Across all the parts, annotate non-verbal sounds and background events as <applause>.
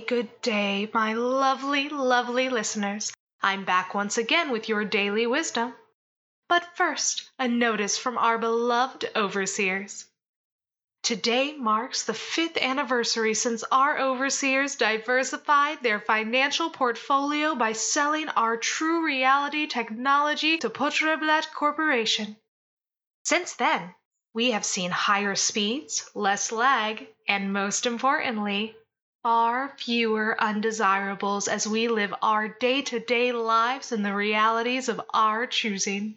good day, my lovely, lovely listeners. I'm back once again with your daily wisdom. But first, a notice from our beloved overseers. Today marks the fifth anniversary since our overseers diversified their financial portfolio by selling our true reality technology to Potreblat Corporation. Since then, we have seen higher speeds, less lag, and most importantly, far fewer undesirables as we live our day to day lives in the realities of our choosing.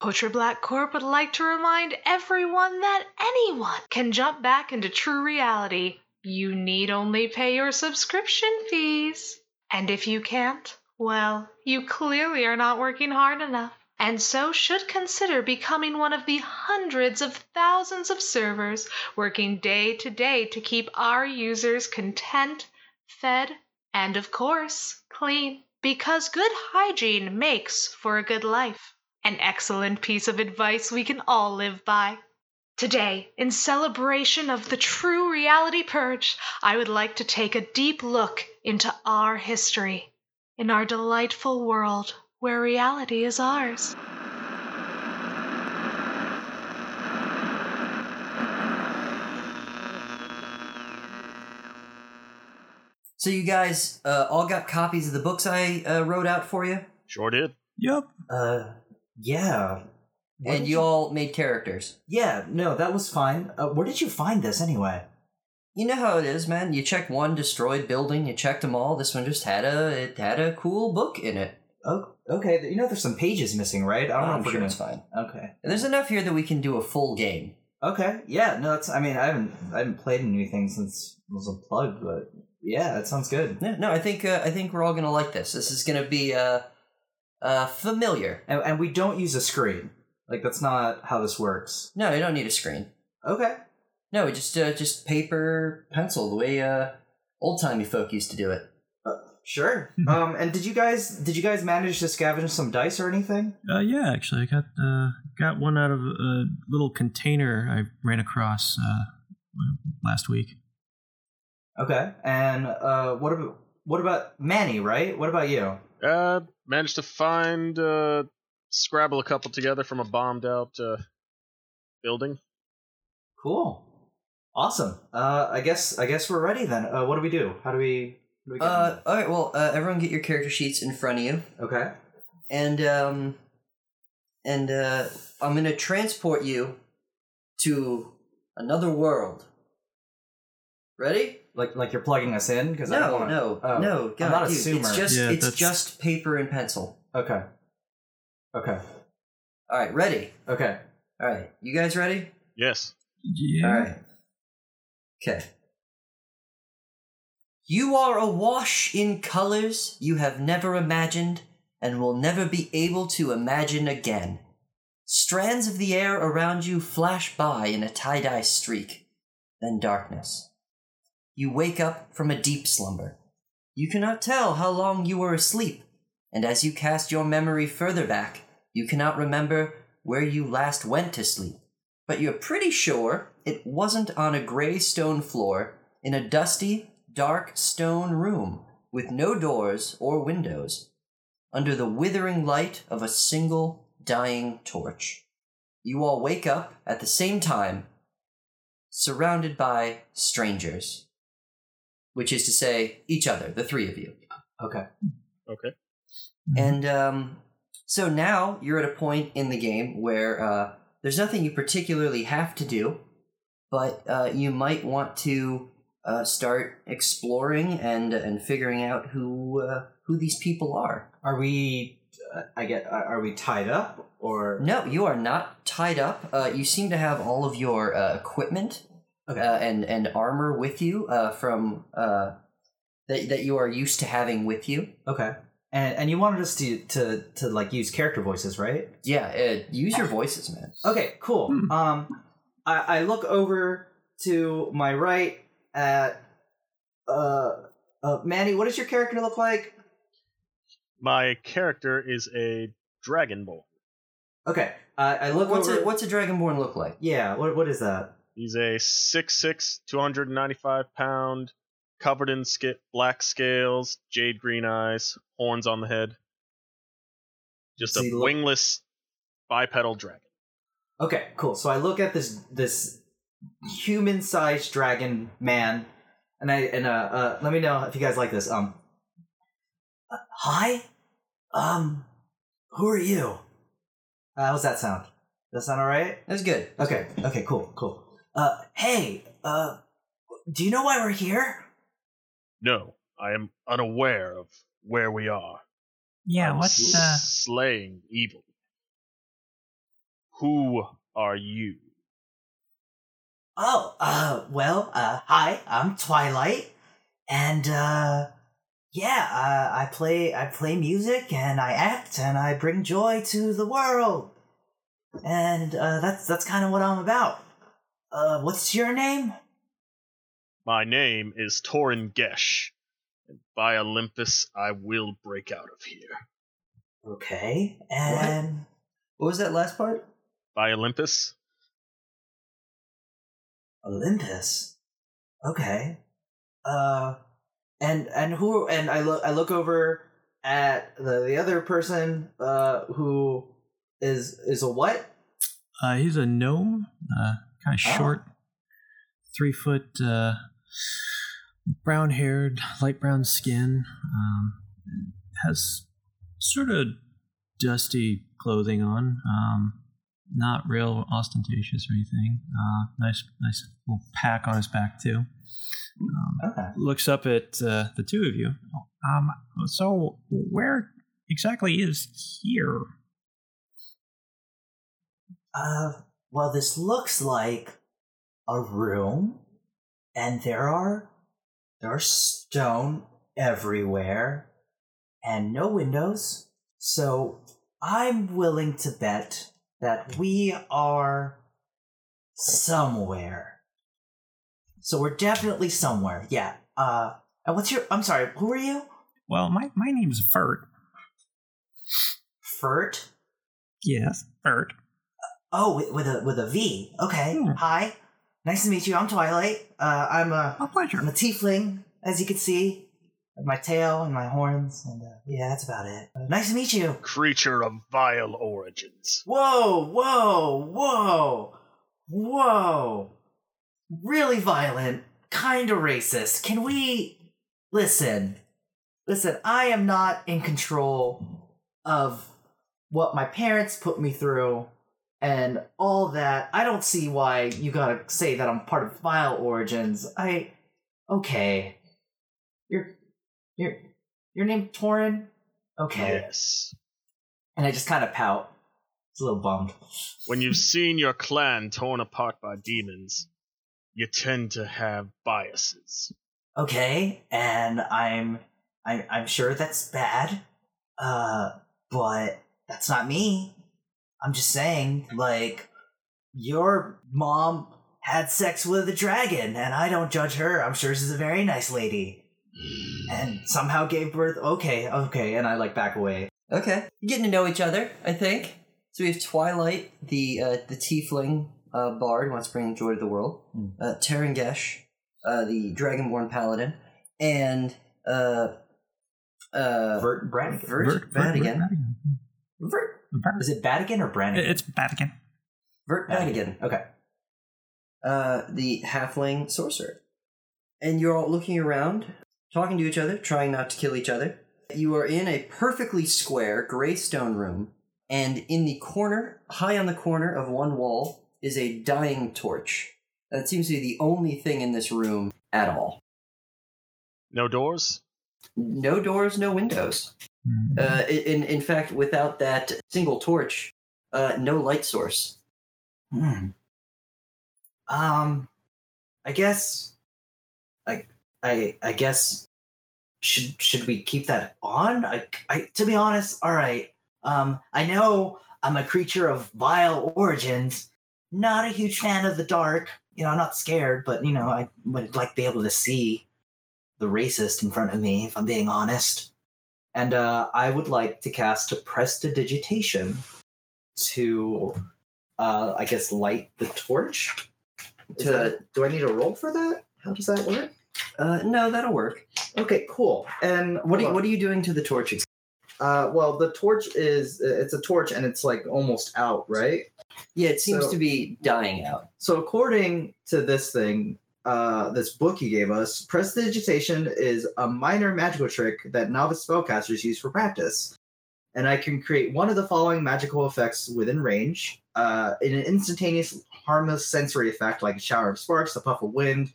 Poacher Black Corp would like to remind everyone that anyone can jump back into true reality. You need only pay your subscription fees. And if you can't, well, you clearly are not working hard enough, and so should consider becoming one of the hundreds of thousands of servers working day to day to keep our users content, fed, and of course, clean. Because good hygiene makes for a good life. An excellent piece of advice we can all live by. Today, in celebration of the true reality purge, I would like to take a deep look into our history, in our delightful world where reality is ours. So you guys uh, all got copies of the books I uh, wrote out for you, Sure did. Yep. Uh, yeah. Where and did you all made characters. Yeah, no, that was fine. Uh, where did you find this anyway? You know how it is, man. You check one destroyed building, you checked them all. This one just had a it had a cool book in it. Oh, okay. You know, there's some pages missing, right? I don't know I'm if we're sure gonna. it's fine. Okay. And there's enough here that we can do a full game. Okay. Yeah. No, that's. I mean, I haven't. I haven't played anything since it was unplugged, but yeah, that sounds good. No, no, I think uh, I think we're all gonna like this. This is gonna be uh, uh, familiar. And, and we don't use a screen. Like that's not how this works. No, you don't need a screen. Okay. No, just uh, just paper, pencil, the way uh, old timey folk used to do it. Sure. <laughs> um. And did you guys did you guys manage to scavenge some dice or anything? Uh, yeah, actually, I got uh, got one out of a little container I ran across uh, last week. Okay. And uh, what about what about Manny? Right. What about you? Uh, managed to find, uh, scrabble a couple together from a bombed out, uh, building. Cool. Awesome. Uh, I guess I guess we're ready then. Uh, what do we do? How do we? How do we get Uh, all right. Well, uh, everyone, get your character sheets in front of you, okay. and um, and uh, I'm gonna transport you to another world. Ready? Like like you're plugging us in because I don't No, wanna, no, oh, no. God, I'm not a dude, zoomer. It's just Yeah, it's that's- just paper and pencil. Okay. Okay. All right, ready? Okay. All right, you guys ready? Yes. Yeah. All right. Okay. You are awash in colors you have never imagined and will never be able to imagine again. Strands of the air around you flash by in a tie dye streak, then darkness. You wake up from a deep slumber. You cannot tell how long you were asleep, and as you cast your memory further back, you cannot remember where you last went to sleep but you're pretty sure it wasn't on a gray stone floor in a dusty, dark stone room with no doors or windows, under the withering light of a single dying torch. You all wake up at the same time, surrounded by strangers, which is to say, each other, the three of you. Okay. Okay. And um, so now you're at a point in the game where uh, there's nothing you particularly have to do, but uh, you might want to uh, start exploring and and figuring out who uh, who these people are. Are we? Uh, I get. Are are we tied up or? No, you are not tied up. Uh, you seem to have all of your uh, equipment Okay. uh, and and armor with you uh, from uh, that that you are used to having with you. Okay. And and you wanted us to to to like use character voices, right? Yeah, uh, use your voices, man. Okay. Cool. Hmm. Um, I I look over to my right at uh uh Manny. What does your character look like? My character is a dragonborn. Okay. I I look What's over. a what's a dragonborn look like? yeah. What what is that? He's a 6'6", 295 pound covered in sca- black scales, jade green eyes, horns on the head. Just a See, look- wingless bipedal dragon. Okay, cool. So I look at this this human-sized dragon man, and I and uh, uh let me know if you guys like this. Um, uh, hi, um, who are you? Uh, how's that sound? Does that sound alright? That's good. Okay. Okay. Cool. Cool. Uh, hey, uh, do you know why we're here? No, I am unaware of where we are. Yeah, I'm what's s- uh slaying evil? Who are you? Oh, uh, well, uh, hi, I'm Twilight, and uh, yeah, uh, I play I play music and I act and I bring joy to the world, and uh, that's that's kind of what I'm about. Uh, what's your name? My name is Torin Gesh, and by Olympus I will break out of here. Okay, and What was that last part? By Olympus? Olympus. Okay. Uh, and and who? And I look I look over at the the other person. Uh, who is is a what? uh he's a gnome, uh kind of Oh. short, three foot, uh brown haired, light brown skin, um has sort of dusty clothing on, um not real ostentatious or anything. Uh nice nice little pack on his back too. Um, Okay. looks up at uh, the two of you. Um, so where exactly is here? Uh, well, this looks like a room, and there are there are stone everywhere, and no windows. So I'm willing to bet that we are somewhere. So we're definitely somewhere. Yeah. Uh, and what's your? I'm sorry. Who are you? Well, my my name's Vert. Fert. Yes, Vert. Oh, with, with a with a V. Okay. Hmm. Hi. Nice to meet you. I'm Twilight. Uh, I'm a A pleasure. I'm a tiefling, as you can see. My tail and my horns, and uh, yeah, that's about it. Uh, nice to meet you. Creature of vile origins. Whoa, whoa, whoa, whoa! Really violent, kind of racist. Can we listen? Listen, I am not in control of what my parents put me through and all that. I don't see why you gotta say that I'm part of vile origins. I okay. Your your your name Torin? Okay. Yes. And I just kind of pout. It's a little bummed. When you've seen your clan torn apart by demons, you tend to have biases. Okay, and I'm I'm I'm sure that's bad. Uh but that's not me. I'm just saying, like, your mom had sex with a dragon, and I don't judge her. I'm sure she's a very nice lady. And somehow gave birth. Okay, okay, and I like back away. Okay, you're getting to know each other, I think. So we have Twilight, the uh, the tiefling uh, bard wants to bring joy to the world. Hmm. Uh, Terengesh, uh, the dragonborn paladin, and uh, uh, Vert Brannigan. Vert, Vatigan. Vert. Vert. Is it Badigan or Brannigan? It's Vatican. Vert Vatigan. Okay. uh, the halfling sorcerer. And you're all looking around, talking to each other, trying not to kill each other. You are in a perfectly square gray stone room, and in the corner, high on the corner of one wall, is a dying torch. That seems to be the only thing in this room at all. No doors? No doors, no windows. Hmm. Uh, in in fact, without that single torch, uh, no light source. Hmm. Um, I guess, I, I, I guess, should should we keep that on? I, I, to be honest, all right. Um, I know I'm a creature of vile origins. Not a huge fan of the dark. You know, I'm not scared, but you know, I would like to be able to see the racist in front of me, if I'm being honest. And uh, I would like to cast a prestidigitation to uh, I guess light the torch. To- do I need a roll for that? How does that work? Uh, no, that'll work. Okay, cool. And What are, you, what are you doing to the torch? ex- Uh, well, the torch is it's a torch and it's like almost out, right? Yeah, it seems So- to be dying out. So according to this thing, uh, this book you gave us, prestidigitation is a minor magical trick that novice spellcasters use for practice. And I can create one of the following magical effects within range. Uh, in an instantaneous, harmless sensory effect like a shower of sparks, a puff of wind,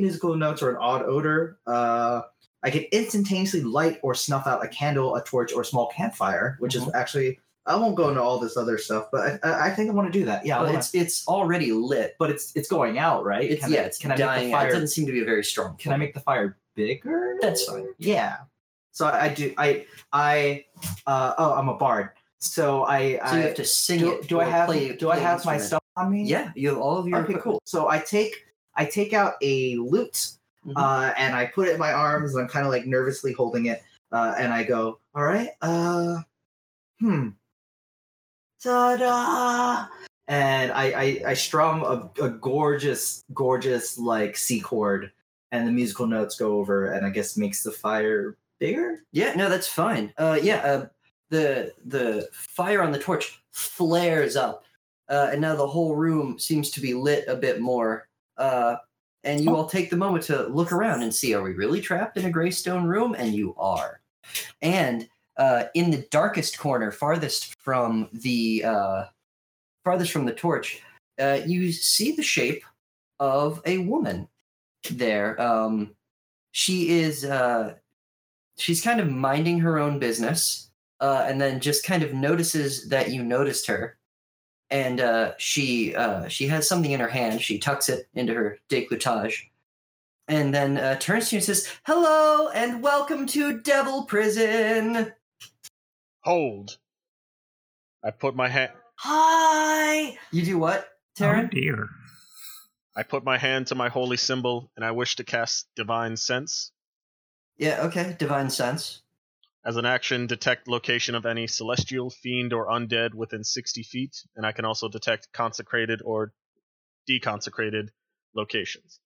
musical notes, or an odd odor. Uh, I can instantaneously light or snuff out a candle, a torch, or a small campfire, which is actually I won't go into all this other stuff, but I, I- I think I want to do that. Yeah, I it's it's already lit. but it's it's going out, right? It's Can yeah, I, it's can I dying make the out. It doesn't seem to be a very strong. Can I make the fire bigger? That's fine. Yeah. So I, I do. I I uh, oh, I'm a bard. So I So I you have to sing do, it. do I have play, do I have my stuff on me? Yeah, you have all of your. Okay, equipment. cool. So I take I take out a lute Mhm. uh, and I put it in my arms. And I'm kind of like nervously holding it, uh, and I go, "All right, uh, hmm, ta-da!" And I I, I strum a, a gorgeous, gorgeous like C chord, and the musical notes go over, and I guess makes the fire bigger. Yeah, no, that's fine. Uh, yeah, uh, the the fire on the torch flares up, uh, and now the whole room seems to be lit a bit more. Uh, and you all take the moment to look around and see: Are we really trapped in a gray stone room? And you are. And uh, in the darkest corner, farthest from the uh, farthest from the torch, uh, you see the shape of a woman there. Um, she is. Uh, she's kind of minding her own business uh, and then just kind of notices that you noticed her and uh, she uh, she has something in her hand she tucks it into her décolletage and then uh, turns to you and says hello and welcome to devil prison Hold. I put my hand. Hi. you do what Taryn? Oh dear. I put my hand to my holy symbol, and I wish to cast divine sense. yeah okay divine sense As an action, detect location of any celestial, fiend, or undead within 60 feet, and I can also detect consecrated or deconsecrated locations.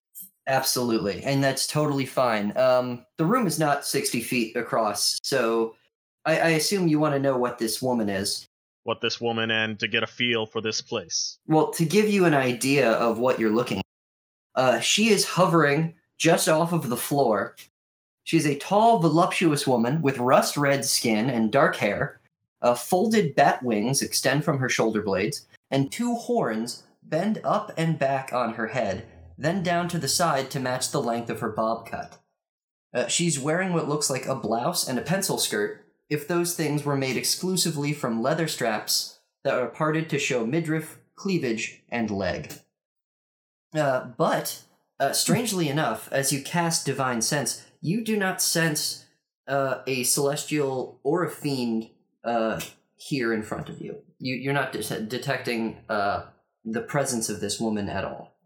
Absolutely, and that's totally fine. Um, the room is not sixty feet across, so I, I assume you want to know what this woman is. What this woman and to get a feel for this place. Well, to give you an idea of what you're looking, at, uh, she is hovering just off of the floor. She's a tall, voluptuous woman with rust red skin and dark hair. Uh, folded bat wings extend from her shoulder blades, and two horns bend up and back on her head, then down to the side to match the length of her bob cut. Uh, she's wearing what looks like a blouse and a pencil skirt, if those things were made exclusively from leather straps that are parted to show midriff, cleavage, and leg. Uh, but, uh, strangely enough, as you cast Divine Sense, you do not sense uh, a celestial or a fiend uh, here in front of you. you you're not de- detecting uh, the presence of this woman at all.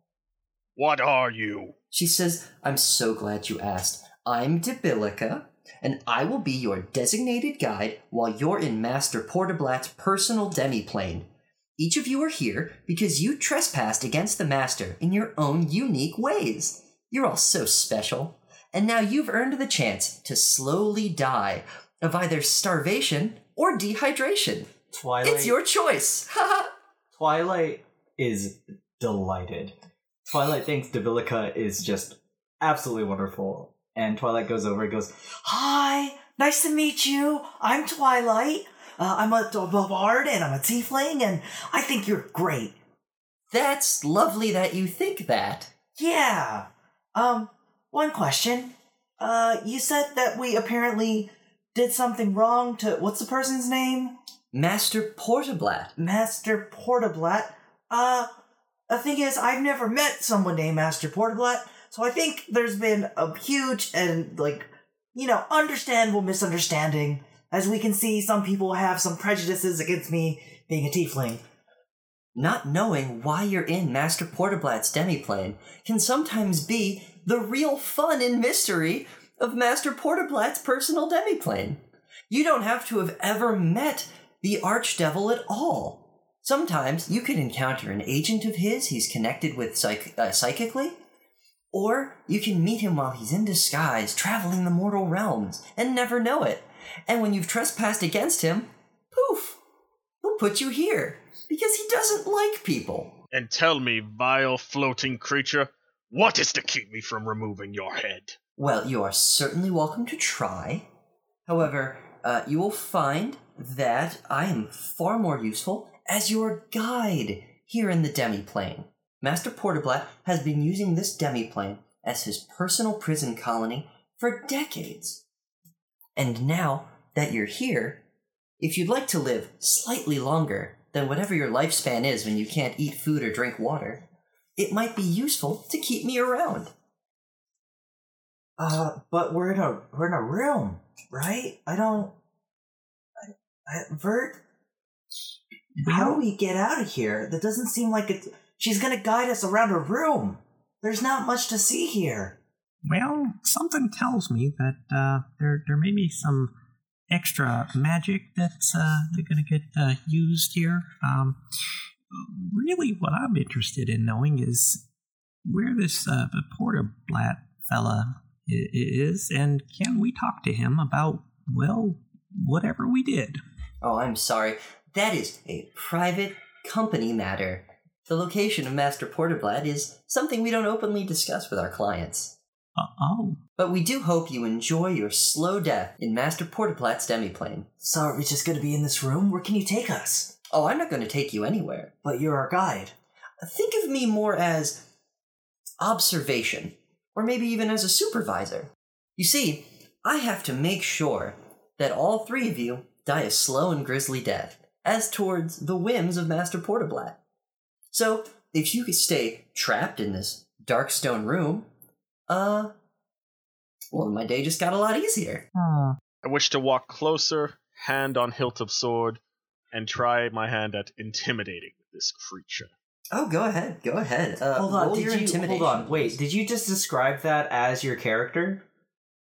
What are you? She says, I'm so glad you asked. I'm Debilica, and I will be your designated guide while you're in Master Portablat's personal demiplane. Each of you are here because you trespassed against the Master in your own unique ways. You're all so special. And now you've earned the chance to slowly die of either starvation or dehydration. Twilight. It's your choice. <laughs> Twilight is delighted. Twilight thinks Debilica is just absolutely wonderful. And Twilight goes over and goes, Hi, nice to meet you. I'm Twilight. Uh, I'm a, a bard and I'm a tiefling, and I think you're great. That's lovely that you think that. Yeah. Um, one question. Uh, you said that we apparently did something wrong to what's the person's name? Master Portablat. Master Portablat. Uh, the thing is, I've never met someone named Master Portablat, so I think there's been a huge and, like, you know, understandable misunderstanding. As we can see, some people have some prejudices against me being a tiefling. Not knowing why you're in Master Portablat's demiplane can sometimes be the real fun and mystery of Master Portablat's personal demiplane. You don't have to have ever met the Archdevil at all. Sometimes you can encounter an agent of his he's connected with psych- uh, psychically, Or you can meet him while he's in disguise, traveling the mortal realms, and never know it. And when you've trespassed against him, poof, he'll put you here because he doesn't like people. And tell me, vile floating creature, what is to keep me from removing your head? Well, you are certainly welcome to try. However, uh, you will find that I am far more useful as your guide here in the demiplane. Master Porterblat has been using this demiplane as his personal prison colony for decades. And now that you're here, if you'd like to live slightly longer than whatever your lifespan is when you can't eat food or drink water, it might be useful to keep me around. Uh, but we're in a we're in a room, right? I don't. I, I, Vert, how do we get out of here? That doesn't seem like it's. She's gonna guide us around a room. There's not much to see here. Well, something tells me that uh, there there may be some extra magic that's uh, they're going to get uh, used here. Um, really, what I'm interested in knowing is where this uh, Porterblat fella is, and can we talk to him about well, whatever we did? Oh, I'm sorry. That is a private company matter. The location of Master Porterblat is something we don't openly discuss with our clients. Uh, oh, But we do hope you enjoy your slow death in Master Porterblat's demiplane. So are we just gonna be in this room? Where can you take us? Oh, I'm not going to take you anywhere. But you're our guide. Think of me more as observation, or maybe even as a supervisor. You see, I have to make sure that all three of you die a slow and grisly death, as towards the whims of Master Porterblat. So, if you could stay trapped in this dark stone room, uh, well, my day just got a lot easier. oh. I wish to walk closer, hand on hilt of sword, and try my hand at intimidating this creature. Oh, go ahead, go ahead. Uh, hold on, did your you intimidation. hold on? Wait, did you just describe that as your character?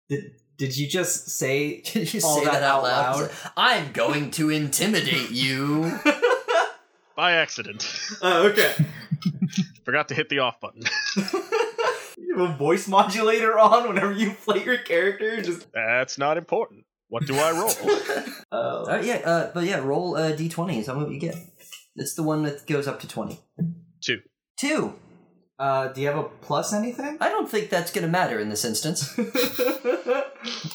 Did did you just say <laughs> Did you all say that that, out out loud? loud? <laughs> I'm going to intimidate you. <laughs> By accident. Oh, okay. Forgot to hit the off button. you have a voice modulator on whenever you play your character. Just That's not important. What do I roll? <laughs> oh, Uh, yeah, uh, but yeah, roll a d20. Tell me what you get. It's the one that goes up to 20. Two. Two. uh, do you have a plus anything? I don't think that's going to matter in this instance. <laughs>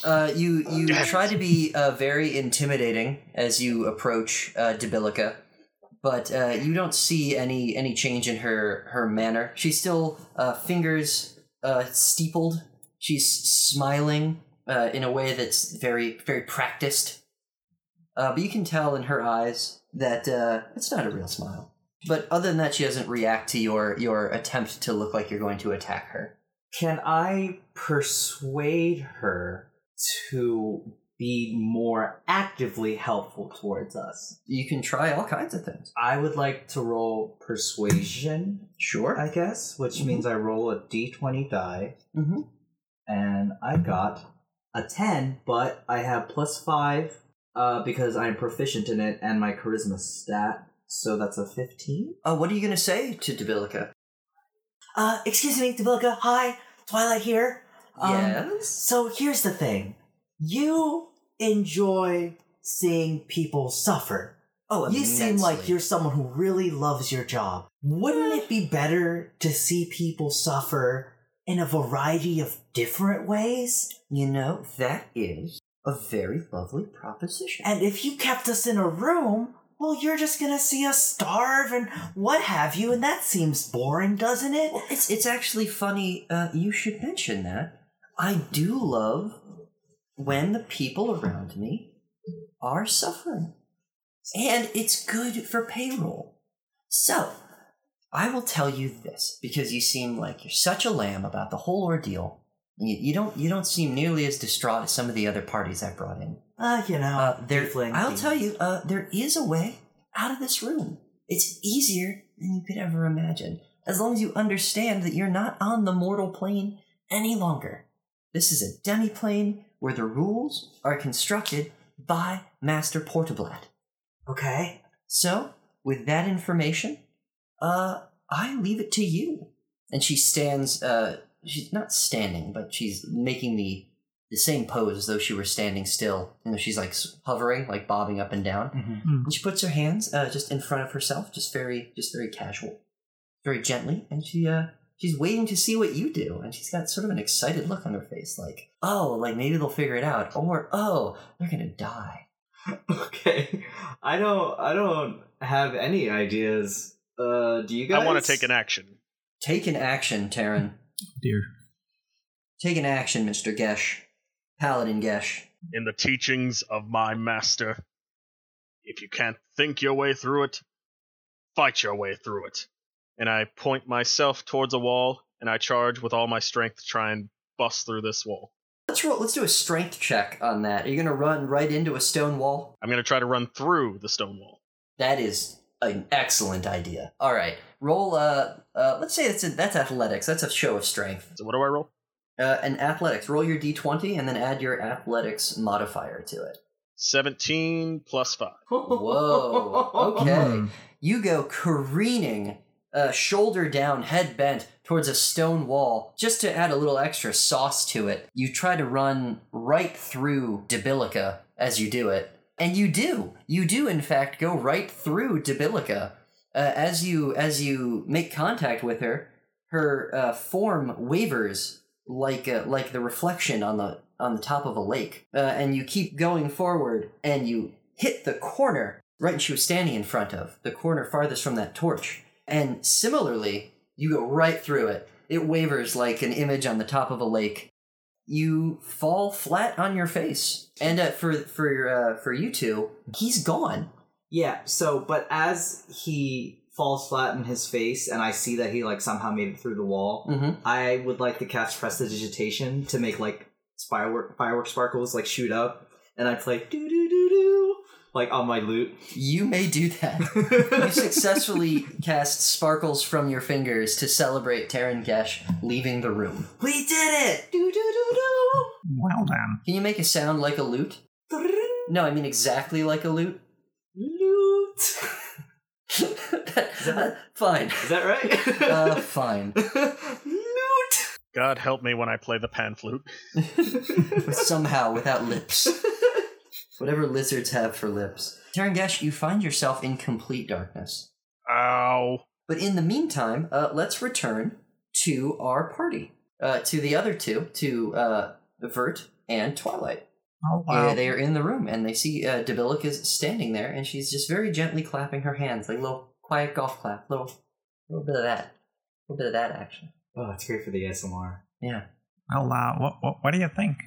Uh, you you Damn try to be uh, very intimidating as you approach uh, Debilica, but uh, you don't see any any change in her her manner. She's still uh, fingers uh, steepled. She's smiling uh, in a way that's very very practiced. Uh, but you can tell in her eyes that uh, it's not a real smile. But other than that, she doesn't react to your your attempt to look like you're going to attack her. Can I persuade her to be more actively helpful towards us? You can try all kinds of things. I would like to roll persuasion, Sure. I guess, which Mhm. means I roll a d20 die, mm-hmm. and I got a 10, but I have plus 5 uh, because I'm proficient in it and my charisma stat, so that's a 15. Uh, what are you going to say to Debilica? Uh, excuse me, Devilka. Hi, Twilight here. Um, yes? So here's the thing. You enjoy seeing people suffer. Oh, You seem like you're someone who really loves your job. Wouldn't it be better to see people suffer in a variety of different ways? You know, that is a very lovely proposition. And if you kept us in a room, well, you're just gonna see us starve and what have you, and that seems boring, doesn't it? Well, it's, it's actually funny uh, you should mention that. I do love when the people around me are suffering. And it's good for payroll. So, I will tell you this because you seem like you're such a lamb about the whole ordeal. You, you don't you don't seem nearly as distraught as some of the other parties I brought in. Uh, you know, Uh, there, I'll things. tell you, uh, there is a way out of this room. It's easier than you could ever imagine, as long as you understand that you're not on the mortal plane any longer. This is a demi-plane where the rules are constructed by Master Portablat. Okay. So, with that information, uh, I leave it to you. And she stands, uh, she's not standing, but she's making the the same pose as though she were standing still. You know, she's like hovering, like bobbing up and down. Mm-hmm. And she puts her hands uh, just in front of herself, just very, just very casual, very gently, and she uh, she's waiting to see what you do, and she's got sort of an excited look on her face, like oh, like maybe they'll figure it out, or oh, they're gonna die. <laughs> Okay, I don't. I don't have any ideas. Uh, do you guys? I want to take an action. Take an action, Taryn. Dear. Take an action, Mister Gesh, Paladin Gesh. in the teachings of my master. If you can't think your way through it, fight your way through it. And I point myself towards a wall, and I charge with all my strength to try and bust through this wall. Let's roll. Let's do a strength check on that. Are you gonna run right into a stone wall? I'm going to try to run through the stone wall. That is an excellent idea. All right, roll. Uh, uh let's say that's that's athletics. That's a show of strength. So what do I roll? Uh, and athletics. Roll your d20 and then add your athletics modifier to it. 17 plus 5. <laughs> Whoa. Okay. Hmm. You go careening, uh, shoulder down, head bent towards a stone wall. Just to add a little extra sauce to it, you try to run right through Debilica as you do it. And you do. You do, in fact, go right through Debilica. Uh, as you as you make contact with her, her uh, form wavers like uh, like the reflection on the on the top of a lake, uh, and you keep going forward, and you hit the corner right she was standing in front of the corner farthest from that torch, and similarly, you go right through it. It wavers like an image on the top of a lake. You fall flat on your face, and uh, for for uh, for you two, he's gone. Yeah. So, but as he falls flat in his face, and I see that he like somehow made it through the wall, Mm-hmm. I would like to cast Prestidigitation to make like firework firework sparkles like shoot up, and I play do do do do like on my lute. You may do that. <laughs> you successfully cast sparkles from your fingers to celebrate Tarankesh leaving the room. We did it! Do do do do. Well done. Can you make a sound like a lute? No, I mean exactly like a lute. Lute. <laughs> fine. Is that right? Uh, fine. Lute. God help me when I play the pan flute. <laughs> Somehow without lips. Whatever lizards have for lips. Tarangesh, you find yourself in complete darkness. Ow. But in the meantime, uh, let's return to our party. Uh, to the other two, to uh, Vert and Twilight. Oh, Yeah, they are in the room and they see uh, Debilica's standing there and she's just very gently clapping her hands, like a little quiet golf clap, little, little bit of that, a little bit of that action. Oh, it's great for the ASMR. Yeah. Well, uh, what, what, what do you think?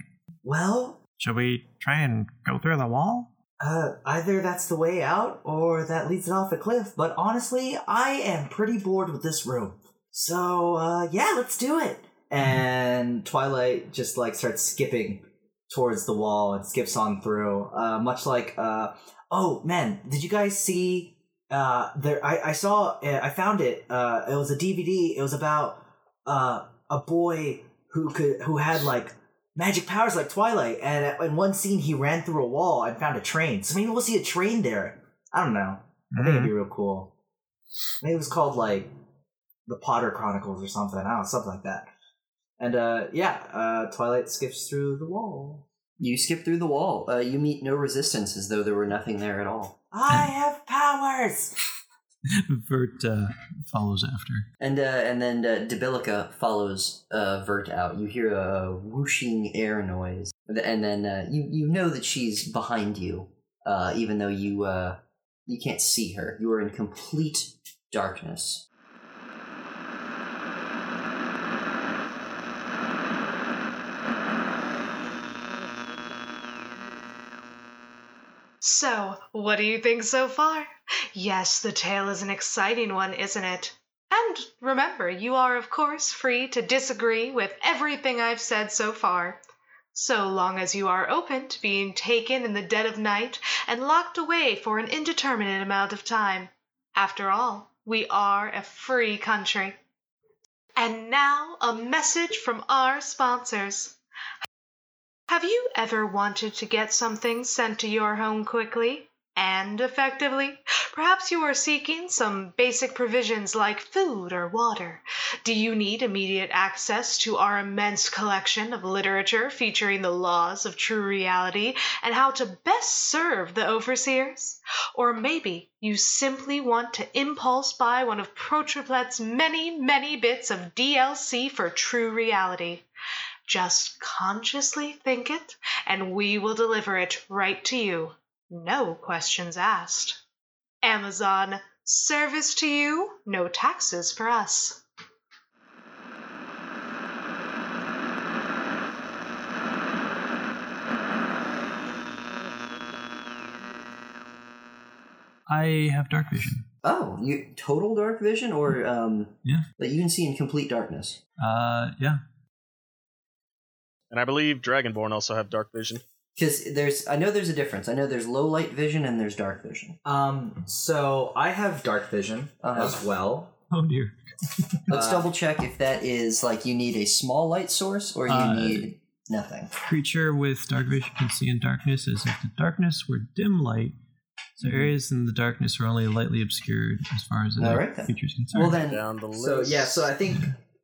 Well, Should we try and go through the wall? uh, either that's the way out or that leads it off a cliff. But honestly, I am pretty bored with this room. So, uh, yeah, let's do it. And Twilight just like starts skipping towards the wall and skips on through. Uh, much like, uh, oh man, did you guys see? Uh, there, I, I saw, uh, I found it. Uh, it was a DVD. It was about uh, a boy who could, who had like magic powers like Twilight. And in one scene, he ran through a wall and found a train. So maybe we'll see a train there. I don't know. I think it'd be real cool. Maybe it was called like the Potter Chronicles or something. I don't know, something like that. And uh, yeah, uh, Twilight skips through the wall. You skip through the wall. Uh, you meet no resistance as though there were nothing there at all. I have powers. <laughs> Vert uh, follows after. And uh, and then uh, Debilica follows uh, Vert out. You hear a whooshing air noise, and then uh, you you know that she's behind you, uh, even though you uh, you can't see her. You are in complete darkness. So, what do you think so far? Yes, the tale is an exciting one, isn't it? And remember, you are, of course, free to disagree with everything I've said so far. So long as you are open to being taken in the dead of night and locked away for an indeterminate amount of time. After all, we are a free country. And now, a message from our sponsors. Have you ever wanted to get something sent to your home quickly? and effectively. Perhaps you are seeking some basic provisions like food or water. Do you need immediate access to our immense collection of literature featuring the laws of true reality and how to best serve the overseers? Or maybe you simply want to impulse buy one of Protriplet's many, many bits of DLC for true reality. Just consciously think it, and we will deliver it right to you no questions asked. Amazon, service to you, no taxes for us. I have dark vision. Oh, you total dark vision or um Yeah. that you can see in complete darkness. Uh, yeah. And I believe Dragonborn also have dark vision. Because there's I know there's a difference. I know there's low light vision and there's dark vision. Um, so I have dark vision Uh-huh. as well. Oh dear. <laughs> Let's Uh, double check if that is like you need a small light source or you Uh, need nothing. Creature with dark vision can see in darkness as if the darkness were dim light. So areas in the darkness are only lightly obscured as far as the All right, then. creature's concerned. Well then Down the list. So yeah, so I think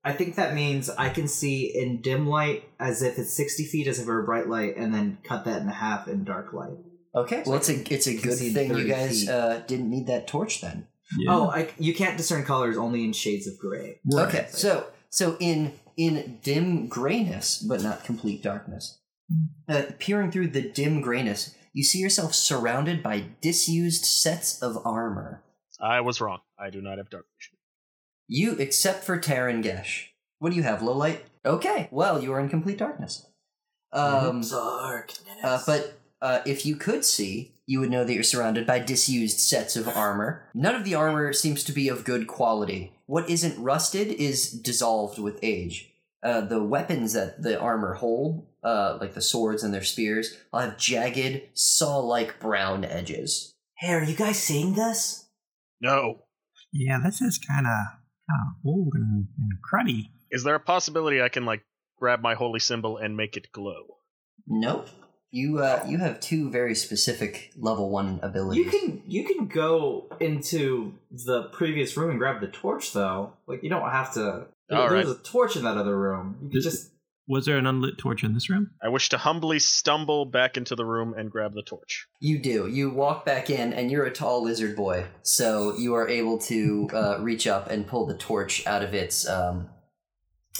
I think that means I can see in dim light as if it's sixty feet as if it were bright light, and then cut that in half in dark light. Okay. Well it's a it's a good see thing you guys feet. uh, didn't need that torch then. yeah. Oh, I, you can't discern colors only in shades of gray. Right. Okay, so so in in dim grayness, but not complete darkness, uh, peering through the dim grayness, you see yourself surrounded by disused sets of armor. I was wrong. I do not have dark vision. You, except for Taran Gesh. What do you have? Low light. Okay, well you are in complete darkness. Um, Darkness. uh, but uh, if you could see, you would know that you're surrounded by disused sets of armor. None of the armor seems to be of good quality. What isn't rusted is dissolved with age. Uh, the weapons that the armor hold, uh, like the swords and their spears, will have jagged, saw-like brown edges. hey, are you guys seeing this? No. Yeah, this is kind of kind of old and, and cruddy. Is there a possibility I can like grab my holy symbol and make it glow? Nope. You uh, you have two very specific level one abilities. You can you can go into the previous room and grab the torch though. Like you don't have to. All there's right. a torch in that other room. You can just Was there an unlit torch in this room? I wish to humbly stumble back into the room and grab the torch. You do. You walk back in, and you're a tall lizard boy, so you are able to uh, reach up and pull the torch out of its um,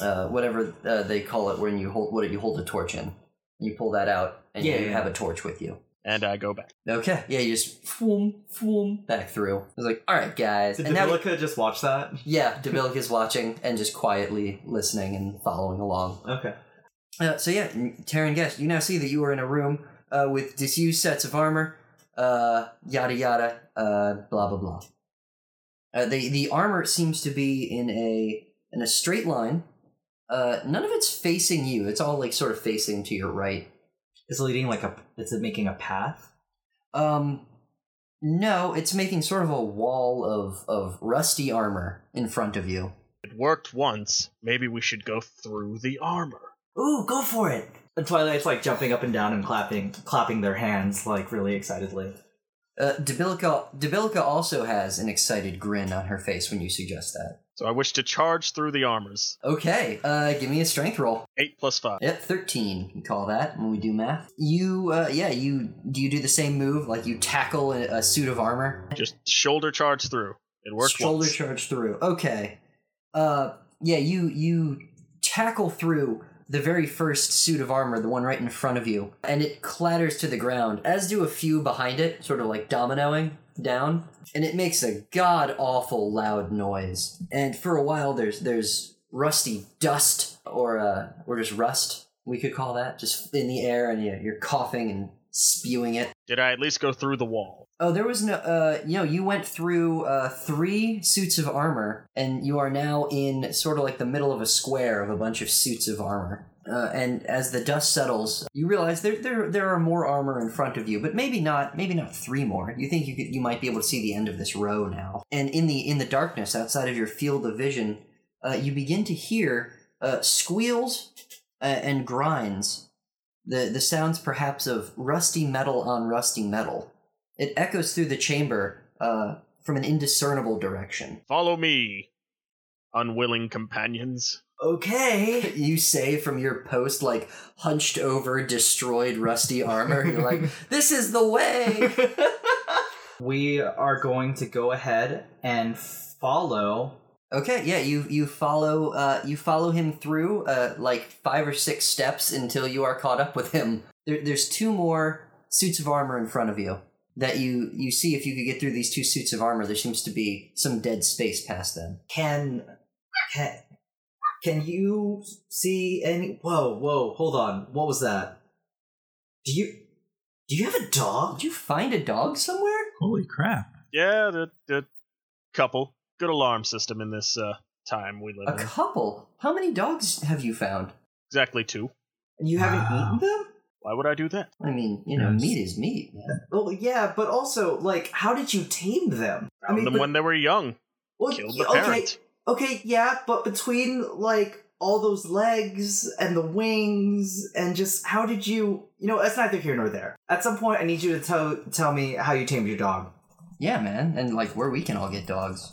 uh, whatever uh, they call it when you hold what you hold a torch in. You pull that out, and Yeah, you yeah. have a torch with you. And I go back. Okay, yeah, you just swoom, swoom back through. I was like, all right, guys, did and now just watch that? <laughs> yeah, Debilica's watching and just quietly listening and following along. Okay. Uh, so yeah, Taryn Guest, you now see that you are in a room uh, with disused sets of armor, uh, yada yada, uh, blah blah blah. Uh, the the armor seems to be in a in a straight line. Uh, none of it's facing you. It's all like sort of facing to your right. It's leading like a. It's making a path. Um, no, it's making sort of a wall of of rusty armor in front of you. It worked once. Maybe we should go through the armor. Ooh, go for it! And Twilight's like jumping up and down and clapping, clapping their hands like really excitedly. Uh, Debilica Debilica also has an excited grin on her face when you suggest that. So I wish to charge through the armors. Okay, uh, give me a strength roll. Eight plus five. Yep, thirteen. You call that when we do math. You, uh, yeah, you do you do the same move like you tackle a, a suit of armor, Just shoulder charge through. It works. shoulder once. charge through. Okay, uh, yeah, you you tackle through the very first suit of armor, the one right in front of you, and it clatters to the ground. As do a few behind it, sort of like dominoing down, and it makes a god awful loud noise. And for a while, there's there's rusty dust or uh or just rust we could call that just in the air, and you- you're coughing and spewing it. Did I at least go through the wall? Oh, there was no. Uh, you know, you went through uh, three suits of armor, and you are now in sort of like the middle of a square of a bunch of suits of armor. Uh, and as the dust settles, you realize there, there there are more armor in front of you, but maybe not maybe not three more. You think you could you might be able to see the end of this row now. And in the in the darkness outside of your field of vision, uh, you begin to hear uh, squeals uh, and grinds. The the sounds perhaps of rusty metal on rusty metal It echoes through the chamber uh, from an indiscernible direction. Follow me, unwilling companions. Okay. You say from your post, like hunched over, destroyed, rusty armor. You're like, <laughs> "This is the way." <laughs> we are going to go ahead and follow. Okay, yeah, you you follow uh you follow him through uh like five or six steps until you are caught up with him. There, there's two more suits of armor in front of you that you you see if you could get through these two suits of armor. There seems to be some dead space past them. Can can can you see any? Whoa, whoa, hold on. What was that? Do you do you have a dog? Did you find a dog somewhere? Holy crap. Yeah, the the couple good alarm system in this uh, time we live A in. A couple. How many dogs have you found? Exactly two. And you haven't Wow. eaten them? Why would I do that? I mean, you know, Yes. meat is meat. man. Well, yeah, but also, like, how did you tame them? Found them but- when they were young. well, Killed the okay, parent. okay, yeah, but between like all those legs and the wings and just how did you? You know, that's neither here nor there. At some point, I need you to tell tell me how you tamed your dog. Yeah, man, and like where we can all get dogs,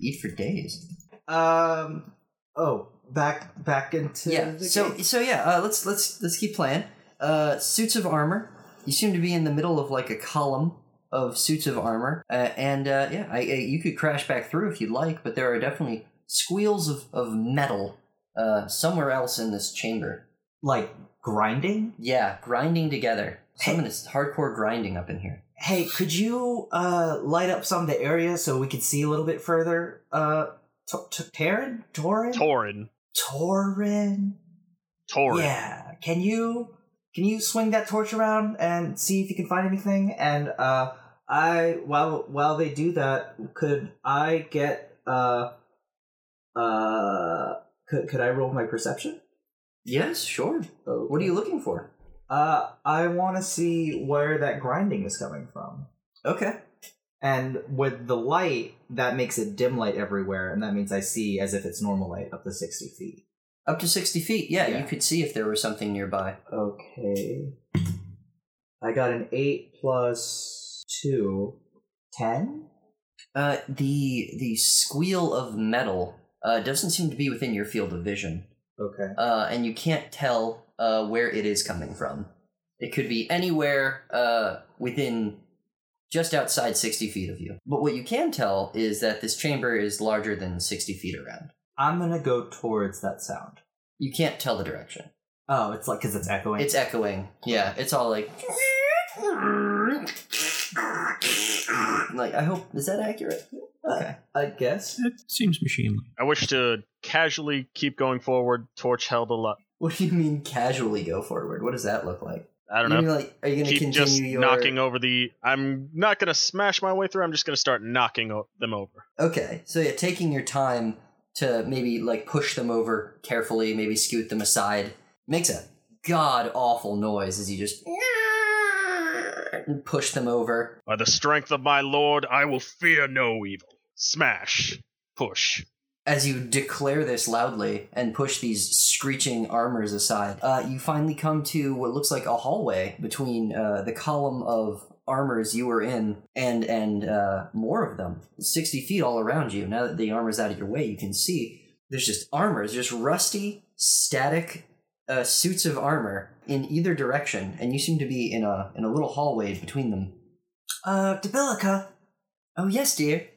eat for days. Um. Oh, back back into yeah. The So game. so yeah. Uh, let's let's let's keep playing. Uh, suits of armor. You seem to be in the middle of like a column of suits of armor, uh, and uh, yeah, I, I, you could crash back through if you'd like, but there are definitely squeals of of metal uh, somewhere else in this chamber. like grinding. Yeah, grinding together. Hey. Someone is hardcore grinding up in here. Hey, could you uh light up some of the area so we could see a little bit further? Uh, T- T- Taryn, Torin, Torin. Torin. Torin. Yeah. Can you can you swing that torch around and see if you can find anything? And uh I while while they do that, could I get uh uh could could I roll my perception? Yes, sure. What are you looking for? Uh I want to see where that grinding is coming from. Okay. And with the light, that makes it dim light everywhere, and that means I see as if it's normal light up to 60 feet. Up to 60 feet. Yeah, Yeah. you could see if there was something nearby. Okay. I got an 8 plus 2. 10? Uh, the the squeal of metal uh, doesn't seem to be within your field of vision, Okay. uh, and you can't tell uh, where it is coming from. It could be anywhere uh, within just outside 60 feet of you. But what you can tell is that this chamber is larger than 60 feet around. I'm gonna go towards that sound. You can't tell the direction. Oh, it's like because it's echoing. It's echoing. Yeah, it's all like. Like, I hope. Is that accurate? Uh, okay. I guess. It seems machinely. I wish to casually keep going forward, torch held a lot. What do you mean casually go forward? What does that look like? I don't You know. mean, like, are you going to keep continue just your knocking over the. I'm not gonna smash my way through. I'm just gonna start knocking o- them over. Okay, so yeah, taking your time to maybe like push them over carefully, maybe scoot them aside, makes a god awful noise as you just push them over. By the strength of my lord, I will fear no evil. Smash, push. As you declare this loudly and push these screeching armors aside, uh, you finally come to what looks like a hallway between uh, the column of armors you were in and and uh, more of them, sixty feet all around you. Now that the armor's out of your way, you can see there's just armors, just rusty, static uh, suits of armor in either direction, and you seem to be in a in a little hallway between them. Uh, Debilica, Oh yes, dear.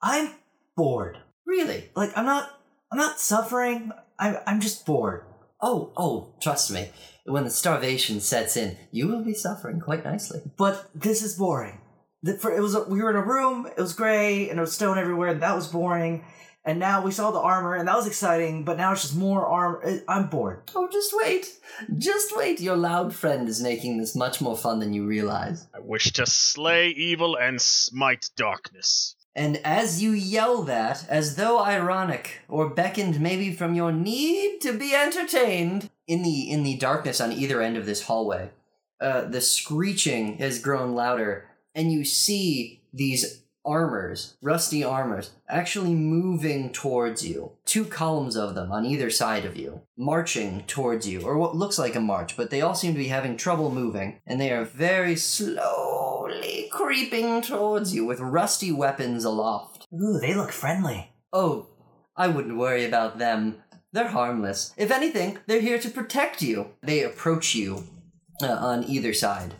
I'm bored. Really? Like I'm not. I'm not suffering. I'm. I'm just bored. Oh, oh, trust me. When the starvation sets in, you will be suffering quite nicely. But this is boring. The, for, it was. A, we were in a room. It was gray and there was stone everywhere. And that was boring. And now we saw the armor, and that was exciting. But now it's just more armor. Uh, I'm bored. Oh, just wait. Just wait. Your loud friend is making this much more fun than you realize. I wish to slay evil and smite darkness. And as you yell that, as though ironic, or beckoned maybe from your need to be entertained, in the in the darkness on either end of this hallway, uh, the screeching has grown louder, and you see these armors, rusty armors, actually moving towards you. Two columns of them on either side of you, marching towards you, or what looks like a march, but they all seem to be having trouble moving, and they are very slowly slowly creeping towards you with rusty weapons aloft. Ooh, they look friendly. Oh, I wouldn't worry about them. They're harmless. If anything, they're here to protect you. They approach you uh, on either side.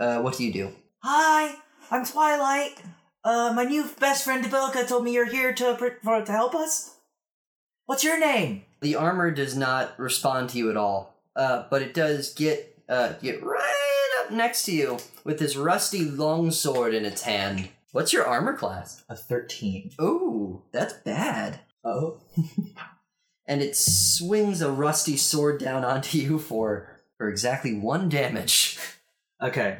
Uh, what do you do? Hi, I'm Twilight. Uh, my new best friend Debilica told me you're here to pr- for, to help us. What's your name? The armor does not respond to you at all, uh, but it does get uh, get right up next to you with this rusty longsword in its hand. What's your armor class? A thirteen. Ooh, that's bad. Oh. <laughs> And it swings a rusty sword down onto you for for exactly one damage. Okay.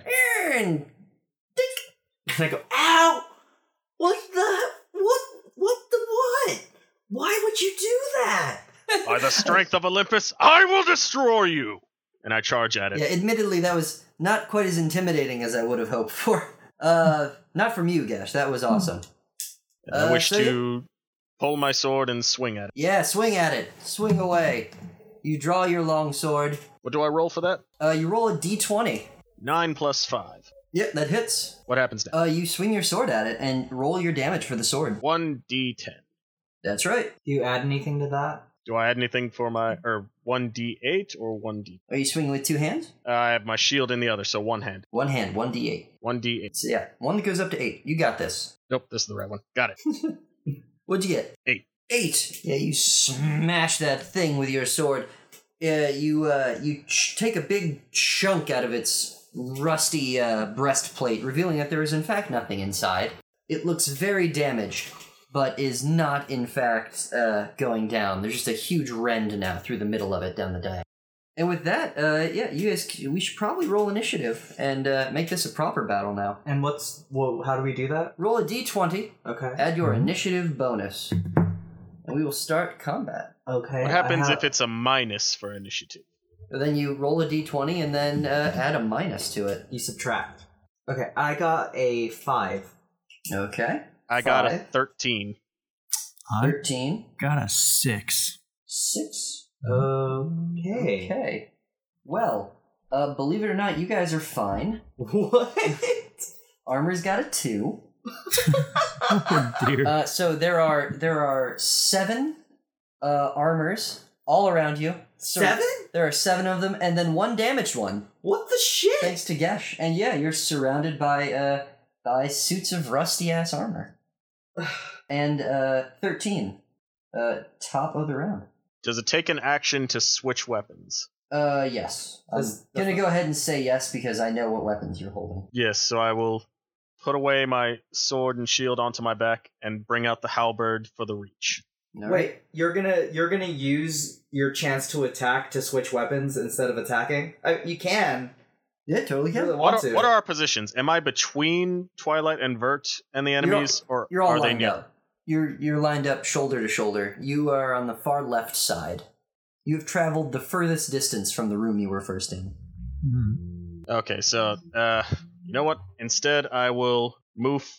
And And I go, ow! What the? What? What the what? Why would you do that? By the strength of Olympus, I will destroy you! And I charge at it. yeah, admittedly, that was not quite as intimidating as I would have hoped for. <laughs> Uh, not from you, Gesh. That was awesome. And I Uh, wish so to pull my sword and swing at it. Yeah, swing at it. Swing away. You draw your long sword. What do I roll for that? Uh, you roll a d20. 9 plus 5. Yep, that hits. What happens now? Uh, you swing your sword at it and roll your damage for the sword. 1d10. That's right. Do you add anything to that? Do I add anything for my. or 1d8 or 1d? Are you swinging with two hands? Uh, I have my shield in the other, so one hand. One hand, one d8. 1d8. So yeah, one that goes up to eight. You got this. Nope, this is the right one. Got it. <laughs> What'd you get? Eight. Eight. Yeah, you smash that thing with your sword. Yeah, you uh, you ch- take a big chunk out of its rusty uh, breastplate, revealing that there is in fact nothing inside. It looks very damaged, but is not in fact uh, going down. There's just a huge rend now through the middle of it down the diagonal. And with that, uh, yeah, you guys, we should probably roll initiative and uh, make this a proper battle now. And what's well? How do we do that? Roll a d20 Okay. Add your initiative bonus. And we will start combat. Okay. What happens have- if it's a minus for initiative? Then you roll a d20 and then uh, add a minus to it. you subtract? Okay, I got a five. Okay. I got a Five. 13. I 13. got a six. 6. Okay. Okay. Well, uh, believe it or not, you guys are fine. <laughs> What? Armor's got a 2. <laughs> Oh dear. Uh, so there are there are seven uh, armors all around you. So Seven? There are seven of them, and then one damaged one. What the shit? thanks to Gesh. And yeah, you're surrounded by uh by suits of rusty ass armor. And uh thirteen. Uh top of the round. Does it take an action to switch weapons? Uh yes. I'm Does the- gonna go ahead and say yes because I know what weapons you're holding. Yes, so I will put away my sword and shield onto my back and bring out the halberd for the reach. All Wait, you're gonna you're gonna use your chance to attack to switch weapons instead of attacking? I, you can. Yeah, totally You really can. What are, to. what are our positions? Am I between Twilight and Vert and the enemies, or You're all are they lined near? up. You're you're lined up shoulder to shoulder. You are on the far left side. You have traveled the furthest distance from the room you were first in. Hmm. Okay, so uh, you know what? Instead, I will move